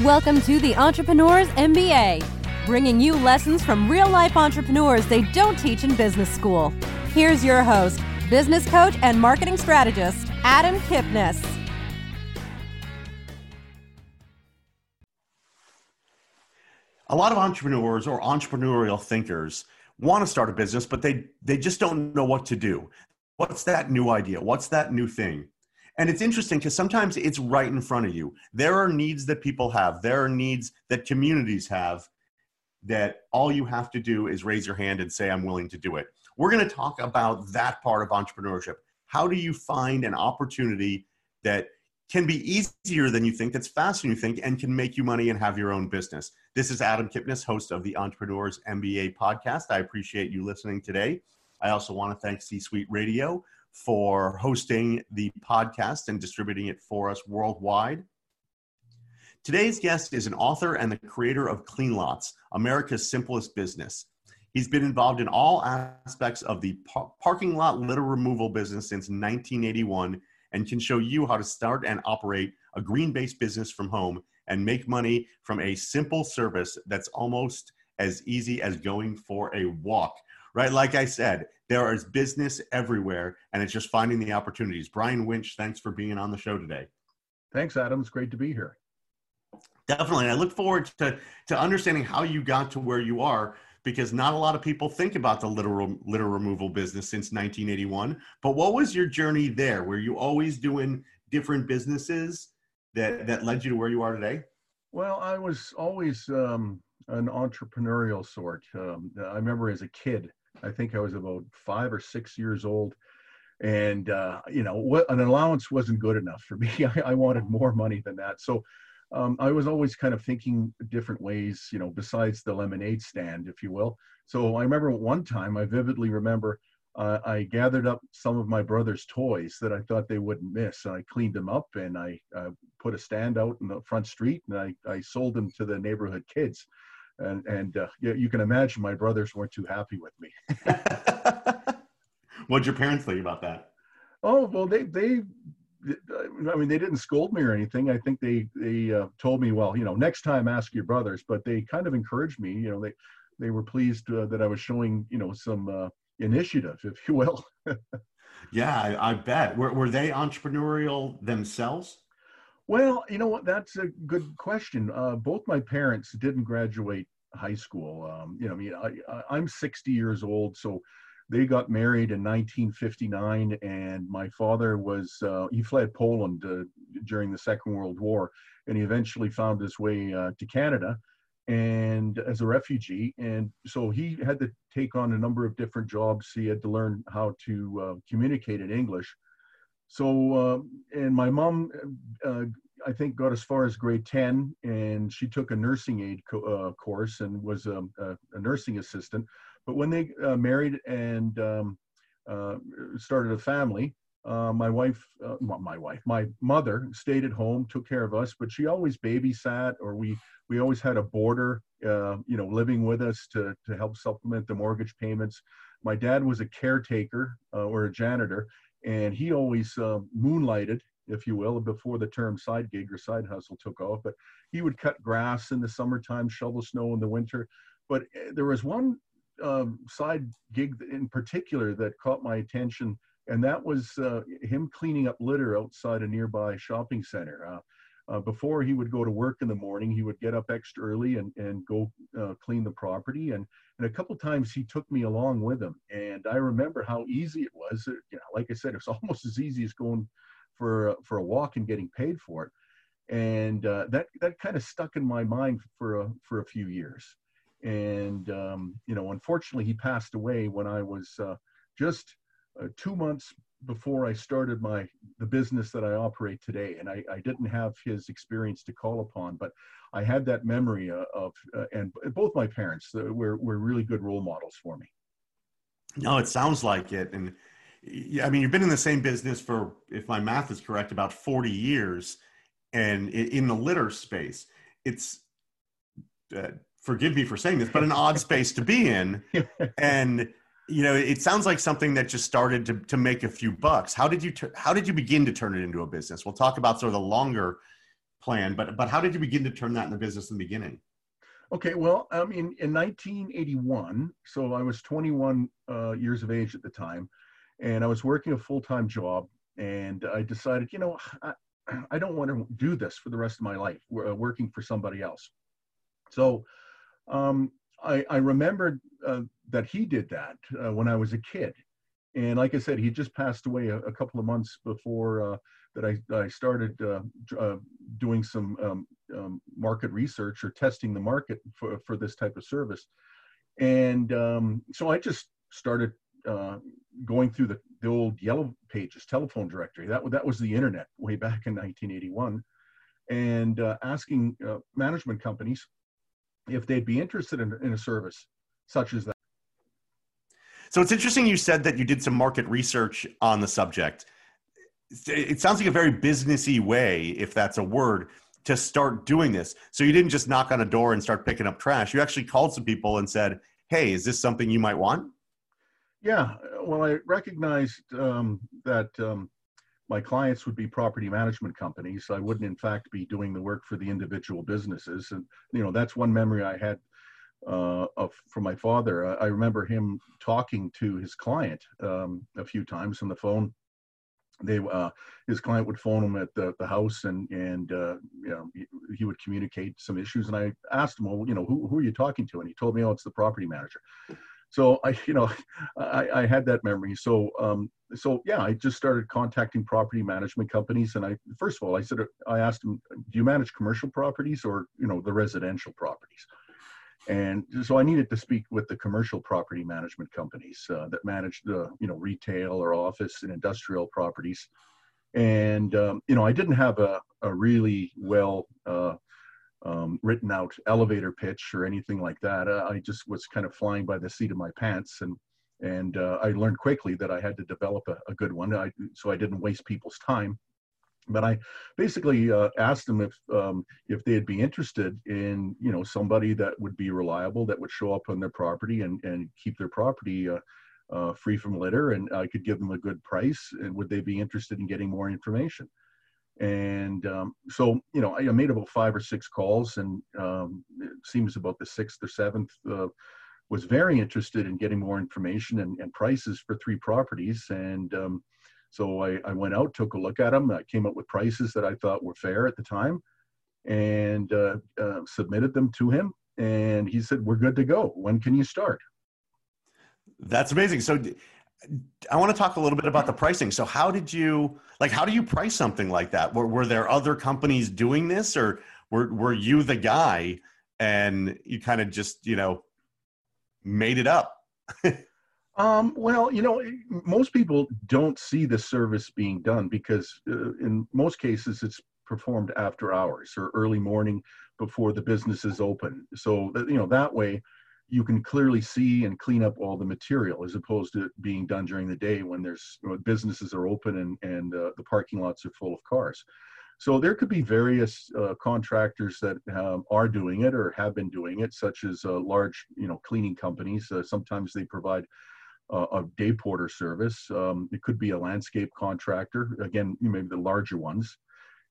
Welcome to the Entrepreneurs MBA, bringing you lessons from real life entrepreneurs they don't teach in business school. Here's your host, business coach and marketing strategist, Adam Kipnis. A lot of entrepreneurs or entrepreneurial thinkers want to start a business, but they, they just don't know what to do. What's that new idea? What's that new thing? And it's interesting because sometimes it's right in front of you. There are needs that people have, there are needs that communities have that all you have to do is raise your hand and say, I'm willing to do it. We're going to talk about that part of entrepreneurship. How do you find an opportunity that can be easier than you think, that's faster than you think, and can make you money and have your own business? This is Adam Kipnis, host of the Entrepreneurs MBA podcast. I appreciate you listening today. I also want to thank C Suite Radio for hosting the podcast and distributing it for us worldwide. Today's guest is an author and the creator of Clean Lots, America's simplest business. He's been involved in all aspects of the par- parking lot litter removal business since 1981 and can show you how to start and operate a green based business from home and make money from a simple service that's almost as easy as going for a walk. Right? Like I said, there is business everywhere, and it's just finding the opportunities. Brian Winch, thanks for being on the show today. Thanks, Adam. It's great to be here. Definitely. I look forward to, to understanding how you got to where you are because not a lot of people think about the litter, litter removal business since 1981. But what was your journey there? Were you always doing different businesses that, that led you to where you are today? Well, I was always um, an entrepreneurial sort. Um, I remember as a kid, I think I was about five or six years old. And, uh, you know, what, an allowance wasn't good enough for me. I, I wanted more money than that. So um, I was always kind of thinking different ways, you know, besides the lemonade stand, if you will. So I remember one time, I vividly remember uh, I gathered up some of my brother's toys that I thought they wouldn't miss. And I cleaned them up and I uh, put a stand out in the front street and I, I sold them to the neighborhood kids and and uh, you, you, can imagine my brothers weren't too happy with me. What'd your parents think about that? Oh well, they they. I mean, they didn't scold me or anything. I think they they uh, told me, well, you know, next time ask your brothers. But they kind of encouraged me. You know, they they were pleased uh, that I was showing, you know, some uh, initiative, if you will. yeah, I, I bet. Were were they entrepreneurial themselves? Well, you know what? That's a good question. Uh, both my parents didn't graduate high school. Um, you know, I mean, I, I'm 60 years old, so they got married in 1959, and my father was uh, he fled Poland uh, during the Second World War, and he eventually found his way uh, to Canada, and as a refugee, and so he had to take on a number of different jobs. He had to learn how to uh, communicate in English so, uh, and my mom, uh, I think, got as far as grade 10, and she took a nursing aid co- uh, course and was a, a, a, nursing assistant. But when they uh, married and um, uh, started a family, uh, my wife, my wife, my mother stayed at home, took care of us, but she always babysat, or we we always had a boarder, you know, living with us to to help supplement the mortgage payments. My dad was a caretaker or a janitor, and he always uh, moonlighted if you will before the term side gig or side hustle took off but he would cut grass in the summertime shovel snow in the winter. But eh, there was one um, side gig in particular that caught my attention and that was uh, him cleaning up litter outside a nearby shopping center. Uh, uh, before he would go to work in the morning, he would get up extra early and, and go uh, clean the property. And, and a couple times he took me along with him. And I remember how easy it was. You know, like I said, it's almost as easy as going for, for a walk and getting paid for it. And uh, that, that kind of stuck in my mind for a, for a few years. And, um, you know, unfortunately, he passed away when I was uh, just uh, two months before I started my the business that I operate today, and I, I didn't have his experience to call upon, but I had that memory uh, of, uh, and both my parents uh, were were really good role models for me. No, it sounds like it, and yeah, I mean you've been in the same business for, if my math is correct, about forty years, and in the litter space, it's. Uh, forgive me for saying this, but an odd space to be in, and you know it sounds like something that just started to, to make a few bucks how did you how did you begin to turn it into a business we'll talk about sort of the longer plan, but but how did you begin to turn that into business in the beginning? Okay, well, I mean, in 1981, so I was 21 uh, years of age at the time, and I was working a full-time job, and I decided, you know, I, I don't want to do this for the rest of my life, working for somebody else. So um, I, I, remembered uh, that he did that uh, when I was a kid. And like I said, he just passed away a, a couple of months before uh, that I, I started uh, uh, doing some um, um, market research or testing the market for, for this type of service. And um, so I just started uh, going through the, the old yellow pages telephone directory. That, that was the internet way back in 1981. And asking management companies if they'd be interested in, in a service such as that. So it's interesting you said that you did some market research on the subject. It sounds like a very businessy way, if that's a word, to start doing this. So you didn't just knock on a door and start picking up trash. You actually called some people and said, "Hey, is this something you might want?" Yeah. Well, I recognized um, that um, my clients would be property management companies. I wouldn't, in fact, be doing the work for the individual businesses. And you know, that's one memory I had uh, of from my father. I, I, remember him talking to his client um, a few times on the phone. They, uh, his client would phone him at the, the house, and and uh, you know he, would communicate some issues. And I asked him, well, you know, who who are you talking to? And he told me, oh, it's the property manager. So I, you know, I, I had that memory. So um, so yeah, I just started contacting property management companies, and I first of all, I said I asked them, do you manage commercial properties or you know the residential properties? And so I needed to speak with the commercial property management companies uh, that manage the, you know, retail or office and industrial properties. And, um, you know, I didn't have a, a really well uh, um, written out elevator pitch or anything like that. Uh, I just was kind of flying by the seat of my pants. And, and uh, I learned quickly that I had to develop a, a good one. I, so I didn't waste people's time. But I basically uh, asked them if um, if they'd be interested in you know somebody that would be reliable that would show up on their property and and keep their property uh, uh, free from litter. And I could give them a good price. And would they be interested in getting more information? And um, so you know I made about five or six calls. And um, it seems about the sixth or seventh uh, was very interested in getting more information and, and prices for three properties and um, so I, I went out, took a look at them. I came up with prices that I thought were fair at the time and uh, uh, submitted them to him. And he said, We're good to go. When can you start? That's amazing. So I want to talk a little bit about the pricing. So how did you like how do you price something like that? Were, were there other companies doing this or were were you the guy and you kind of just, you know, made it up? Um, well, you know, most people don't see the service being done because uh, in most cases it's performed after hours or early morning before the business is open. So, that, you know, that way you can clearly see and clean up all the material as opposed to being done during the day when there's you know, businesses are open and, and uh, the parking lots are full of cars. So there could be various uh, contractors that um, are doing it or have been doing it, such as uh, large, you know, cleaning companies. Uh, sometimes they provide uh, a day porter service. Um, it could be a landscape contractor, again, maybe the larger ones,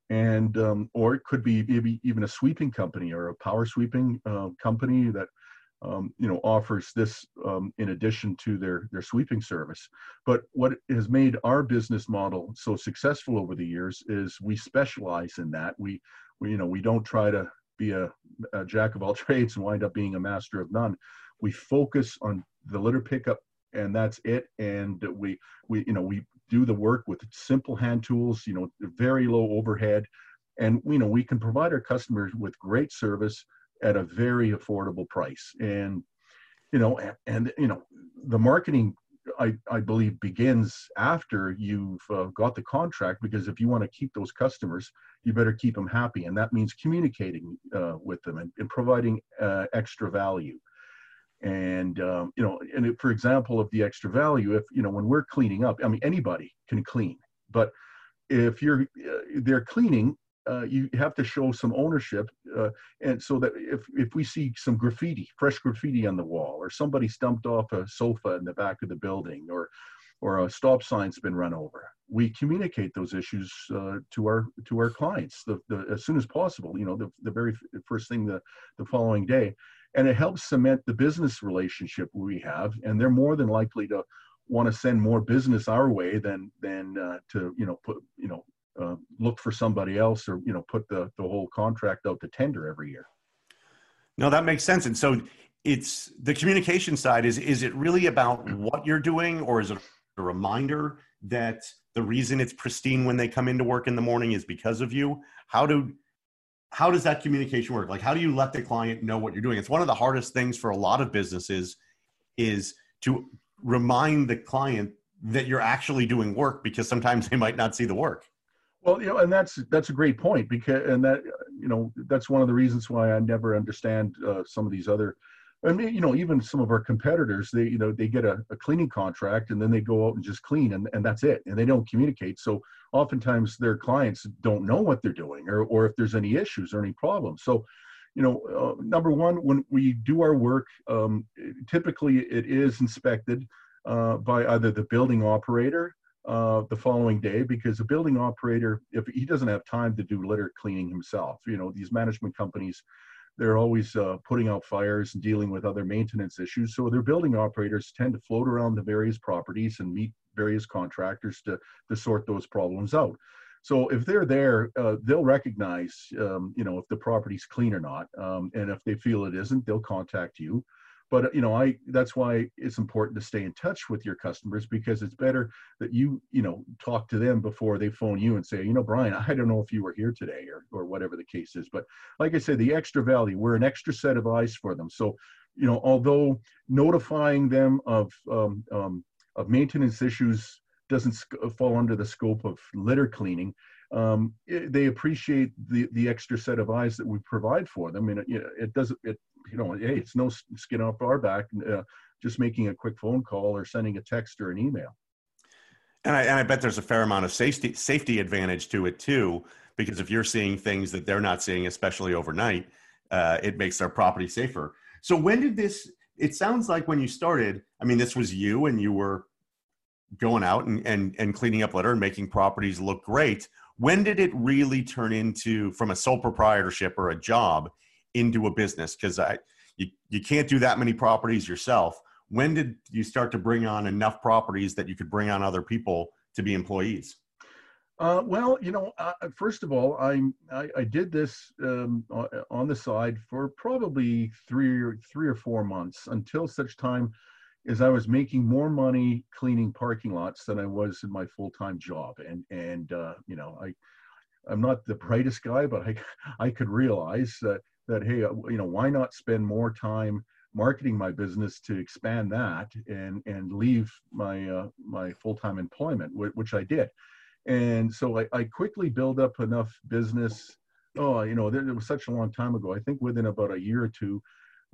and um, or it could be maybe even a sweeping company or a power sweeping uh, company that um, you know offers this um, in addition to their their sweeping service. But what has made our business model so successful over the years is we specialize in that. We, we you know we don't try to be a, a jack of all trades and wind up being a master of none. We focus on the litter pickup and that's it. And we we you know we do the work with simple hand tools, you know, very low overhead, and you know we can provide our customers with great service at a very affordable price. And you know, and, and you know, the marketing I, I believe begins after you've uh, got the contract because if you want to keep those customers, you better keep them happy, and that means communicating uh, with them and, and providing uh, extra value. And um, you know and it, for example of the extra value if you know when we're cleaning up i mean anybody can clean. But if you're uh, they're cleaning uh, you have to show some ownership uh, and so that if, if we see some graffiti fresh graffiti on the wall or somebody stumped off a sofa in the back of the building or or a stop sign's been run over we communicate those issues uh, to our to our clients the, the, as soon as possible. You know, the, the very first thing the the following day, and it helps cement the business relationship we have, and they're more than likely to want to send more business our way than than uh, to you know put you know uh, look for somebody else or you know put the the whole contract out to tender every year. No, that makes sense. And so it's the communication side is is it really about what you're doing or is it a reminder that the reason it's pristine when they come into work in the morning is because of you? How do how does that communication work? Like how do you let the client know what you're doing? It's one of the hardest things for a lot of businesses is to remind the client that you're actually doing work because sometimes they might not see the work. Well, you know, and that's that's a great point because, and that you know, that's one of the reasons why I never understand uh, some of these other, I mean, you know, even some of our competitors, they you know they get a, a, cleaning contract and then they go out and just clean and, and that's it, and they don't communicate. So oftentimes their clients don't know what they're doing or or if there's any issues or any problems. So, you know, uh, number one, when we do our work, um, typically it is inspected uh, by either the building operator uh, the following day because a building operator, if he doesn't have time to do litter cleaning himself, you know, these management companies, they're always uh, putting out fires and dealing with other maintenance issues. So their building operators tend to float around the various properties and meet various contractors to, to sort those problems out. So if they're there, uh, they'll recognize, um, you know, if the property's clean or not. Um, and if they feel it isn't, they'll contact you but you know i that's why it's important to stay in touch with your customers because it's better that you you know talk to them before they phone you and say you know brian i don't know if you were here today or or whatever the case is. But like i said the extra value we're an extra set of eyes for them. So you know although notifying them of um, um, of maintenance issues doesn't fall under the scope of litter cleaning um, it, they appreciate the the extra set of eyes that we provide for them and it, it doesn't it you know, hey, it's no skin off our back. Uh, just making a quick phone call or sending a text or an email. And I, and I bet there's a fair amount of safety safety advantage to it too, because if you're seeing things that they're not seeing, especially overnight, uh, it makes their property safer. So when did this? It sounds like when you started. I mean, this was you, and you were going out and and, and cleaning up litter and making properties look great. When did it really turn into from a sole proprietorship or a job into a business because I you, you can't do that many properties yourself. When did you start to bring on enough properties that you could bring on other people to be employees? Uh, well, you know, uh, first of all, I'm, I, I did this um, on the side for probably three or three or four months until such time as I was making more money cleaning parking lots than I was in my full time job, and and uh, you know, I I'm not the brightest guy, but I I could realize that that hey uh, you know why not spend more time marketing my business to expand that and and leave my uh, my full-time employment which i did. And so I, I quickly build up enough business. Oh you know it was such a long time ago i think within about a year or two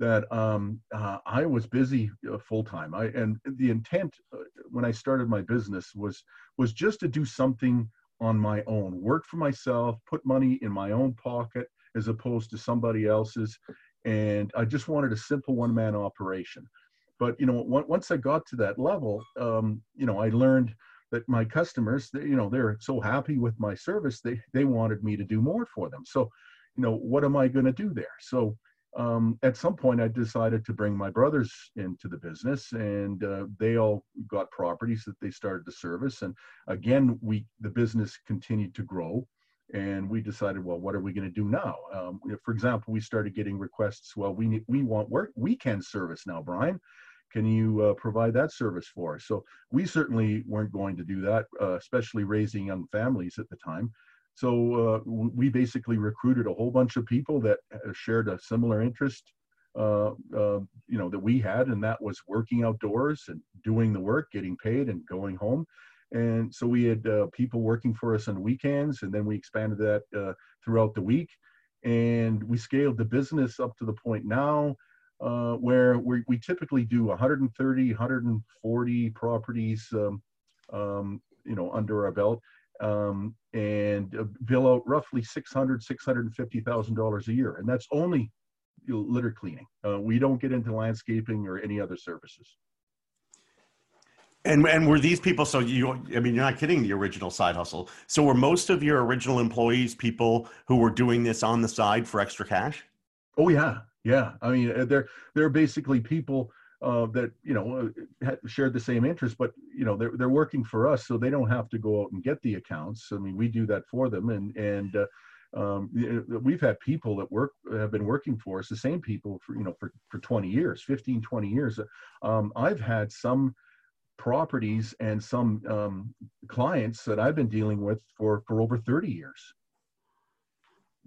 that um, uh, i was busy uh, full-time. I and the intent uh, when i started my business was was just to do something on my own work for myself put money in my own pocket as opposed to somebody else's. And I just wanted a simple one man operation. But you know, once I got to that level, um, you know, I learned that my customers, they, you know, they're so happy with my service, they they wanted me to do more for them. So, you know, what am I going to do there? So, um, at some point, I decided to bring my brothers into the business, and uh, they all got properties that they started to service. And again, we the business continued to grow and we decided, well, what are we going to do now? Um, for example, we started getting requests. Well, we need, we want work weekend service now, Brian. Can you uh, provide that service for us? So we certainly weren't going to do that, uh, especially raising young families at the time. So uh, we basically recruited a whole bunch of people that uh, shared a similar interest, uh, uh, you know, that we had, and that was working outdoors and doing the work, getting paid, and going home. And so we had uh, people working for us on weekends, and then we expanded that uh, throughout the week. And we scaled the business up to the point now uh, where we, we typically do 130, 140 properties, um, um, you know, under our belt, um, and uh, bill out roughly 600, 650,000 dollars a year, and that's only litter cleaning. Uh, we don't get into landscaping or any other services. And and were these people? So you, I mean, you're not kidding. The original side hustle. So were most of your original employees people who were doing this on the side for extra cash? Oh yeah, yeah. I mean, uh, they're they're basically people uh, that you know uh, shared the same interest, but you know they're they're working for us, so they don't have to go out and get the accounts. I mean, we do that for them, and and uh, um, we've had people that work have been working for us, the same people for you know for for 20 years, 15, 20 years. Um, I've had some properties and some um, clients that I've been dealing with for for over 30 years.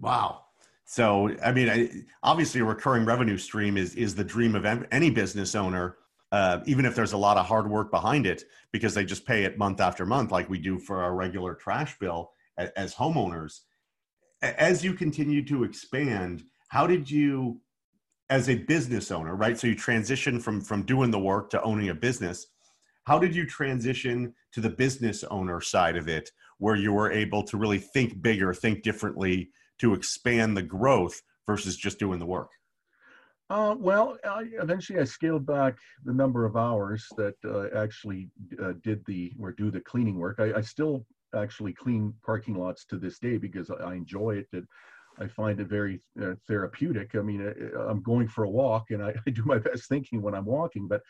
Wow. So, I mean, obviously, a recurring revenue stream is is the dream of any business owner, uh, even if there's a lot of hard work behind it, because they just pay it month after month, like we do for our regular trash bill as homeowners. As you continue to expand, how did you, as a business owner, right? So you transition from from doing the work to owning a business. How did you transition to the business owner side of it, where you were able to really think bigger, think differently? to expand the growth versus just doing the work? Uh, well, I, eventually I scaled back the number of hours that uh, actually uh, did the or do the cleaning work. I, I, still actually clean parking lots to this day because I enjoy it. I find it very uh, therapeutic. I mean, I'm going for a walk and I, I do my best thinking when I'm walking. But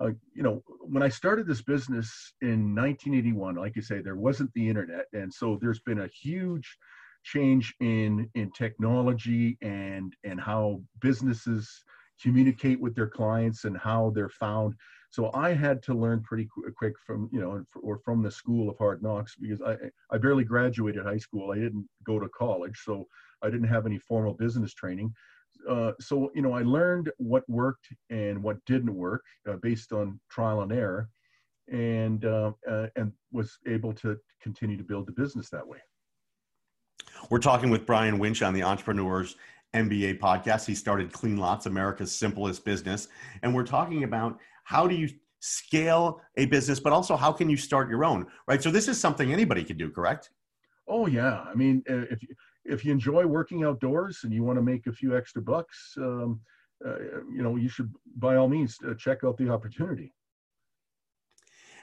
uh, you know, when I started this business in 1981, like you say, there wasn't the internet, and so there's been a huge change in in technology and and how businesses communicate with their clients and how they're found. So i had to learn pretty quick from you know or from the school of hard knocks because i i barely graduated high school. I didn't go to college so i didn't have any formal business training uh, so you know i learned what worked and what didn't work uh, based on trial and error and uh, uh and was able to continue to build the business that way we're talking with Brian Winch on the Entrepreneurs MBA podcast. He started Clean Lots, America's simplest business. And we're talking about how do you scale a business, but also how can you start your own, right? So this is something anybody can do, correct? Oh yeah. I mean, uh, if you, if you enjoy working outdoors and you want to make a few extra bucks, um, uh, you know, you should by all means uh, check out the opportunity.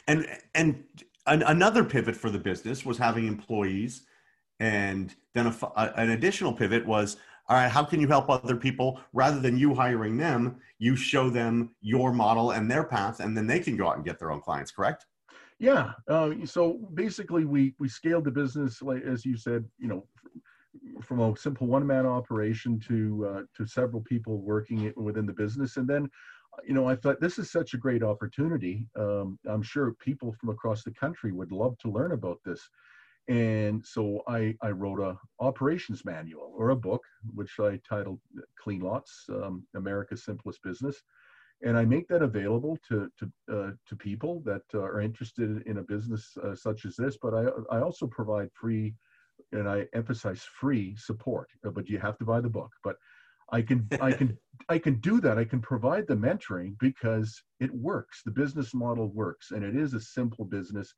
And and an, another pivot for the business was having employees and then a, an additional pivot was, all right, how can you help other people rather than you hiring them? You show them your model and their path, and then they can go out and get their own clients. Correct? Yeah. Uh, so basically, we we scaled the business, like as you said, you know, from a simple one man operation to uh, to several people working within the business, and then you know, I thought this is such a great opportunity. Um, I'm sure people from across the country would love to learn about this. And so I, I wrote a operations manual or a book, which I titled Clean Lots, um, America's Simplest Business. And I make that available to, to, uh, to people that uh, are interested in a business uh, such as this. But I, I also provide free, and I emphasize free support, uh, but you have to buy the book. But I can I can I can do that. I can provide the mentoring because it works. The business model works, and it is a simple business.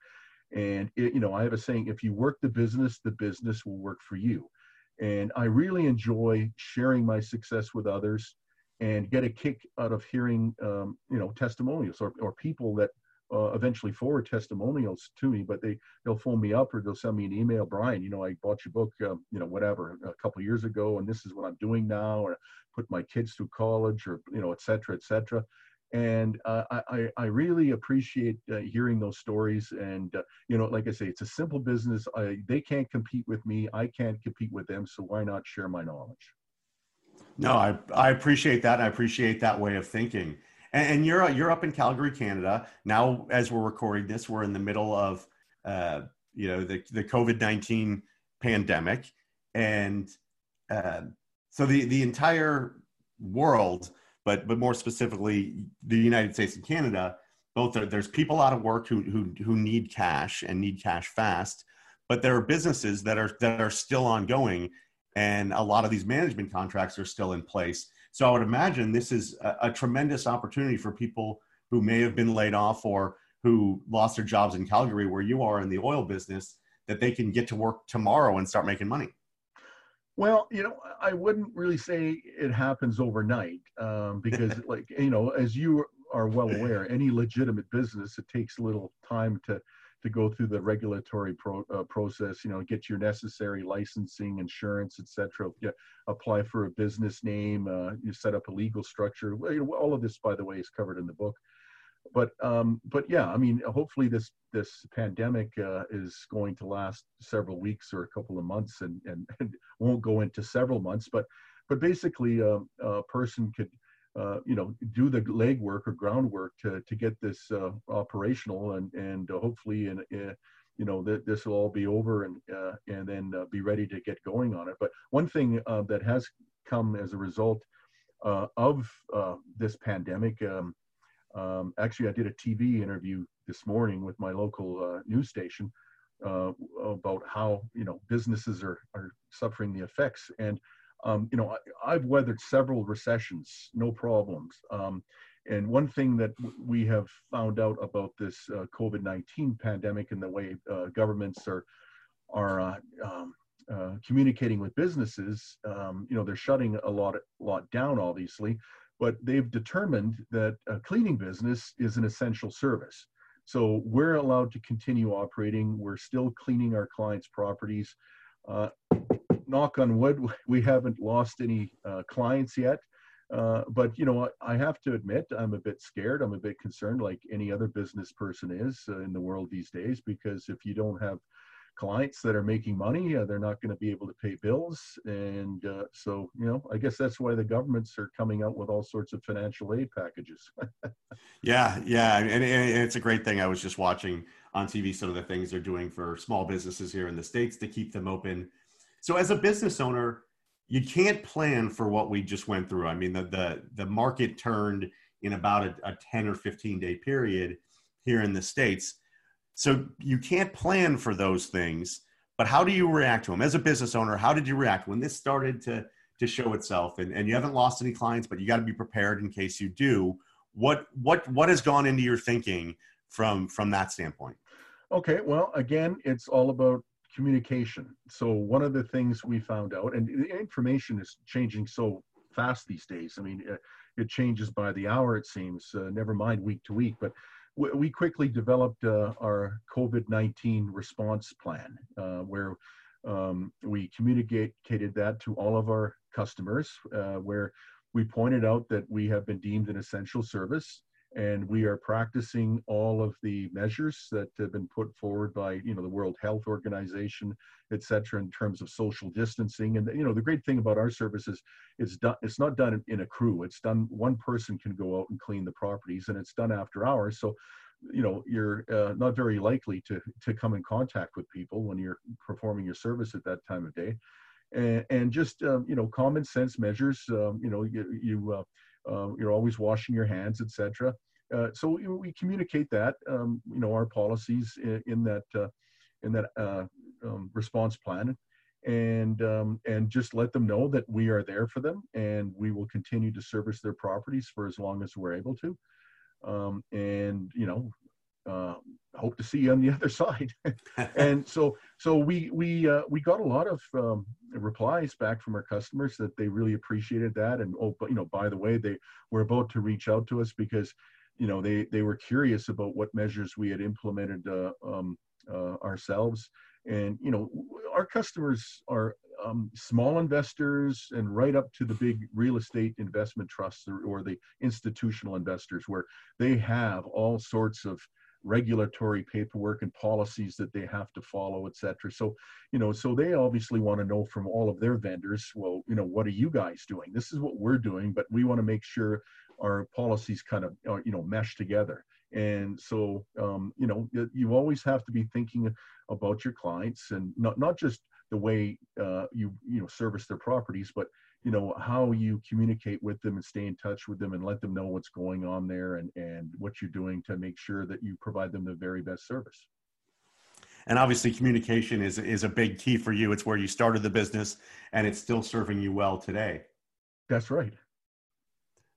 And it, you know, I have a saying: if you work the business, the business will work for you. And I really enjoy sharing my success with others, and get a kick out of hearing, um, you know, testimonials or, or people that uh, eventually forward testimonials to me, but they they'll phone me up or they'll send me an email. Brian, you know, I bought your book, um, you know, whatever, a couple years ago, and this is what I'm doing now, or put my kids through college, or you know, et cetera, et cetera. And uh, I, I really appreciate uh, hearing those stories. And uh, you know like i say it's a simple business. I, they can't compete with me. I can't compete with them. So why not share my knowledge? No i, I appreciate that. I appreciate that way of thinking and, you're you're up in calgary canada now as we're recording this we're in the middle of uh, you know the, the covid-19 pandemic and uh, so the the entire world but but more specifically, the United States and Canada, both are, there's people out of work who who who need cash and need cash fast, but there are businesses that are that are still ongoing, and a lot of these management contracts are still in place. So I would imagine this is a, a tremendous opportunity for people who may have been laid off or who lost their jobs in Calgary, where you are in the oil business, that they can get to work tomorrow and start making money. Well, you know, I wouldn't really say it happens overnight um, because, like, you know, as you are well aware, any legitimate business, it takes a little time to to go through the regulatory pro, uh, process. You know, get your necessary licensing, insurance, etc. Apply for a business name. Uh, you set up a legal structure. All of this, by the way, is covered in the book. But um, but yeah, I mean, hopefully this this pandemic uh, is going to last several weeks or a couple of months, and and, and won't go into several months. But but basically, uh, a person could uh, you know, do the legwork or groundwork to to get this uh, operational, and and uh, hopefully, in, in, you know, that this will all be over, and uh, and then uh, be ready to get going on it. But one thing that has come as a result of this pandemic, um, um, actually, I did a TV interview this morning with my local news station about how you know businesses are are suffering the effects and um, you know, I, have weathered several recessions, no problems. Um, and one thing that we have found out about this uh, COVID-19 pandemic and the way uh, governments are are uh, um, uh, communicating with businesses, um, you know, they're shutting a lot lot down, obviously, but they've determined that a cleaning business is an essential service. So we're allowed to continue operating. We're still cleaning our clients' properties. Uh, knock on wood, we haven't lost any uh, clients yet. Uh, but you know, I have to admit, I'm a bit scared. I'm a bit concerned, like any other business person is uh, in the world these days, because if you don't have clients that are making money, uh, they're not going to be able to pay bills. And uh, so, you know, I guess that's why the governments are coming out with all sorts of financial aid packages. yeah, yeah, and, and it's a great thing. I was just watching on TV some of the things they're doing for small businesses here in the states to keep them open so as a business owner, you can't plan for what we just went through. I mean, the the, the market turned in about a, a 10 or 15 day period here in the States. So you can't plan for those things. But how do you react to them? As a business owner, how did you react when this started to, to show itself? And, and you haven't lost any clients, but you got to be prepared in case you do. What what what has gone into your thinking from from that standpoint? Okay, well, again, it's all about communication. So one of the things we found out, and the information is changing so fast these days. I mean, it, changes by the hour, it seems, uh, never mind week to week. But we quickly developed uh, our COVID-19 response plan, uh, where um, we communicated that to all of our customers, uh, where we pointed out that we have been deemed an essential service and we are practicing all of the measures that have been put forward by you know the world health organization et cetera in terms of social distancing. And you know the great thing about our service is it's done it's not done in a crew. It's done one person can go out and clean the properties and it's done after hours. So you know you're uh, not very likely to to come in contact with people when you're performing your service at that time of day. And, and just um, you know common sense measures um, you know you, you uh, uh, you're always washing your hands, etc. Uh, so we, we, communicate that, um, you know, our policies in, in that uh, in that uh, um, response plan, and um, and just let them know that we are there for them, and we will continue to service their properties for as long as we're able to, um, and you know, uh, hope to see you on the other side. and so, so we we uh, we got a lot of um, replies back from our customers that they really appreciated that. And oh, but you know, by the way, they were about to reach out to us because you know they they were curious about what measures we had implemented uh, um, uh, ourselves. And you know, our customers are um, small investors and right up to the big real estate investment trusts or, or the institutional investors, where they have all sorts of regulatory paperwork and policies that they have to follow, et cetera. So, you know, so they obviously want to know from all of their vendors, well, you know, what are you guys doing? This is what we're doing, but we want to make sure our policies kind of, uh, you know, mesh together. And so, um, you know, you always have to be thinking about your clients and not, not just the way uh, you, you know, service their properties, but you know how you communicate with them and stay in touch with them and let them know what's going on there and and what you're doing to make sure that you provide them the very best service. And obviously communication is is a big key for you. It's where you started the business and it's still serving you well today. That's right.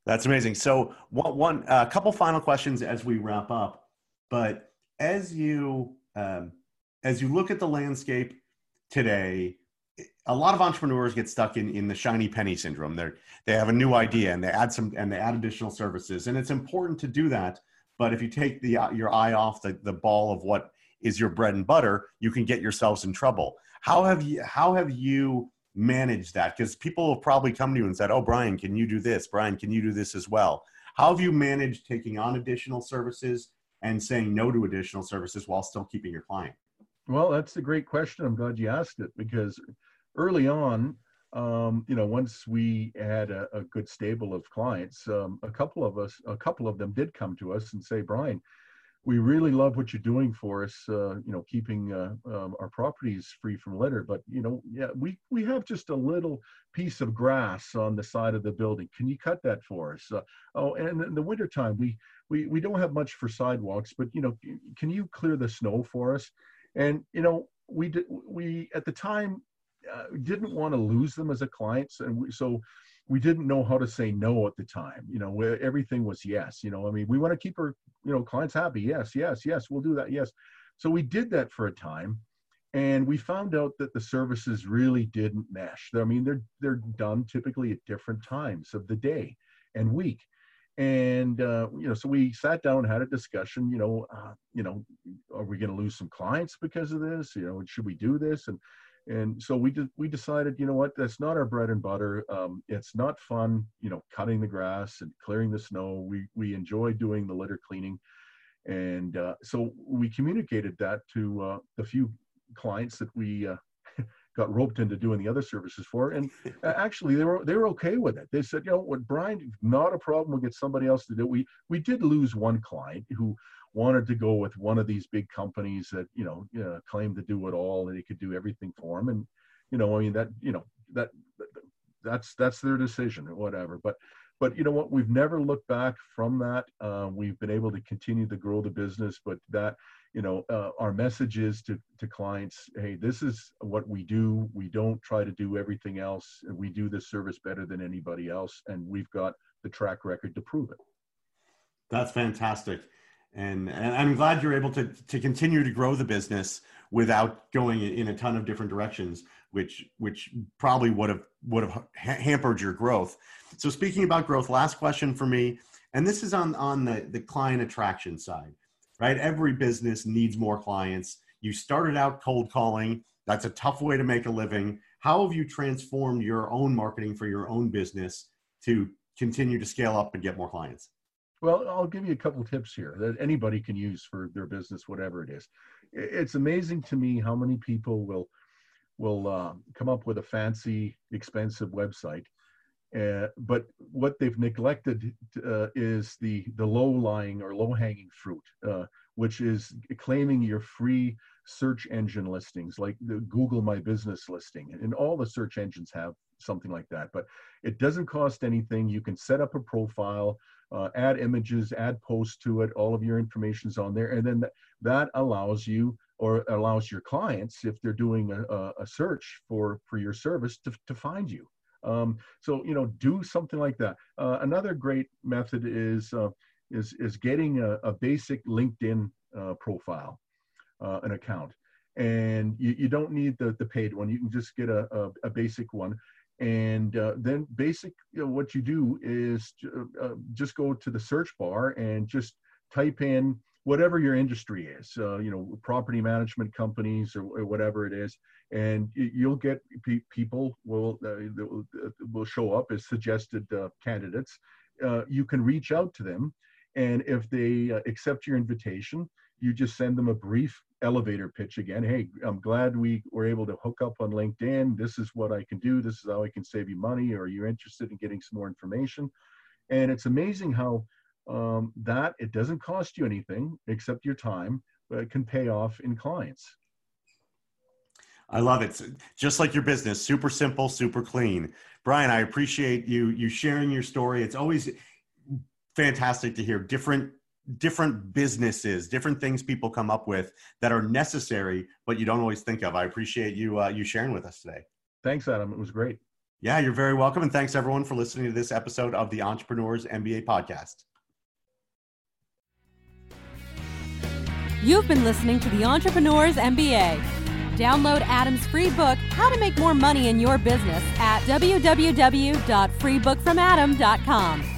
That's amazing. So one, one a uh, couple final questions as we wrap up. But as you um, as you look at the landscape today a lot of entrepreneurs get stuck in, in the shiny penny syndrome. They they have a new idea and they add some and they add additional services, and it's important to do that. But if you take the uh, your eye off the, the ball of what is your bread and butter, you can get yourselves in trouble. How have you how have you managed that? Because people have probably come to you and said, "Oh, Brian, can you do this? Brian, can you do this as well?" How have you managed taking on additional services and saying no to additional services while still keeping your client? Well, that's a great question. I'm glad you asked it because early on, um, you know, once we had a, a good stable of clients, um, a couple of us, a couple of them did come to us and say, Brian, we really love what you're doing for us. Uh, you know, keeping uh, um, our properties free from litter. But you know, yeah, we we have just a little piece of grass on the side of the building. Can you cut that for us? Uh, oh, and in the wintertime, we we we don't have much for sidewalks, but you know, can you clear the snow for us? And you know, we we at the time didn't want to lose them as a client, and we, so we didn't know how to say no at the time. You know, where everything was yes. You know, I mean, we want to keep our you know clients happy. Yes, yes, yes. We'll do that. Yes. So we did that for a time, and we found out that the services really didn't mesh. I mean, they're they're done typically at different times of the day and week. And uh, you know, so we sat down had a discussion. You know, uh, you know, are we going to lose some clients because of this? You know, should we do this? And and so we did we decided you know what that's not our bread and butter. Um, it's not fun you know cutting the grass and clearing the snow. We we enjoy doing the litter cleaning. And uh, so we communicated that to uh, the few clients that we uh, got roped into doing the other services for. And actually they were they were okay with it. They said you know what brian not a problem. We'll get somebody else to do it. we we did lose one client who wanted to go with one of these big companies that you know, you know claimed to do it all and they could do everything for them and you know i mean that you know that that's that's their decision or whatever. But but you know what? We've never looked back from that. Uh, we've been able to continue to grow the business but that you know uh, our message is to, to clients hey this is what we do. We don't try to do everything else. We do this service better than anybody else. And we've got the track record to prove it. That's fantastic and, and I'm glad you're able to to continue to grow the business without going in a ton of different directions, which which probably would have would have hampered your growth. So speaking about growth, last question for me, and this is on on the the client attraction side, right? Every business needs more clients. You started out cold calling. That's a tough way to make a living. How have you transformed your own marketing for your own business to continue to scale up and get more clients? Well, I'll give you a couple tips here that anybody can use for their business, whatever it is. It's amazing to me how many people will will uh, come up with a fancy, expensive website, uh, but what they've neglected uh, is the the low lying or low hanging fruit, uh, which is claiming your free search engine listings, like the Google My Business listing, and all the search engines have something like that. But it doesn't cost anything. You can set up a profile uh, add images, add posts to it. All of your information is on there, and then th- that allows you or allows your clients, if they're doing a, a search for for your service, to, to find you. Um, so you know, do something like that. Uh, another great method is uh, is is getting a, a basic LinkedIn uh, profile, uh, an account, and you, you don't need the the paid one. You can just get a, a, a basic one and uh, then basic you know, what you do is uh, uh, just go to the search bar and just type in whatever your industry is uh, you know property management companies or, or, whatever it is. And you'll get pe- people will, uh, will, uh, will show up as suggested candidates. You can reach out to them. And if they accept your invitation you just send them a brief elevator pitch again. Hey, I'm glad we were able to hook up on LinkedIn. This is what I can do. This is how I can save you money. Or you're interested in getting some more information. And it's amazing how um, that it doesn't cost you anything except your time, but it can pay off in clients. I love it. Just like your business, super simple, super clean. Brian, I appreciate you you sharing your story. It's always fantastic to hear different different businesses, different things people come up with that are necessary, but you don't always think of. I appreciate you uh, you sharing with us today. Thanks, Adam. It was great. Yeah, you're very welcome, and thanks everyone for listening to this episode of the Entrepreneurs MBA podcast. You've been listening to the Entrepreneurs MBA. Download Adam's free book, How to Make More Money in Your Business, at www.freebookfromadam.com.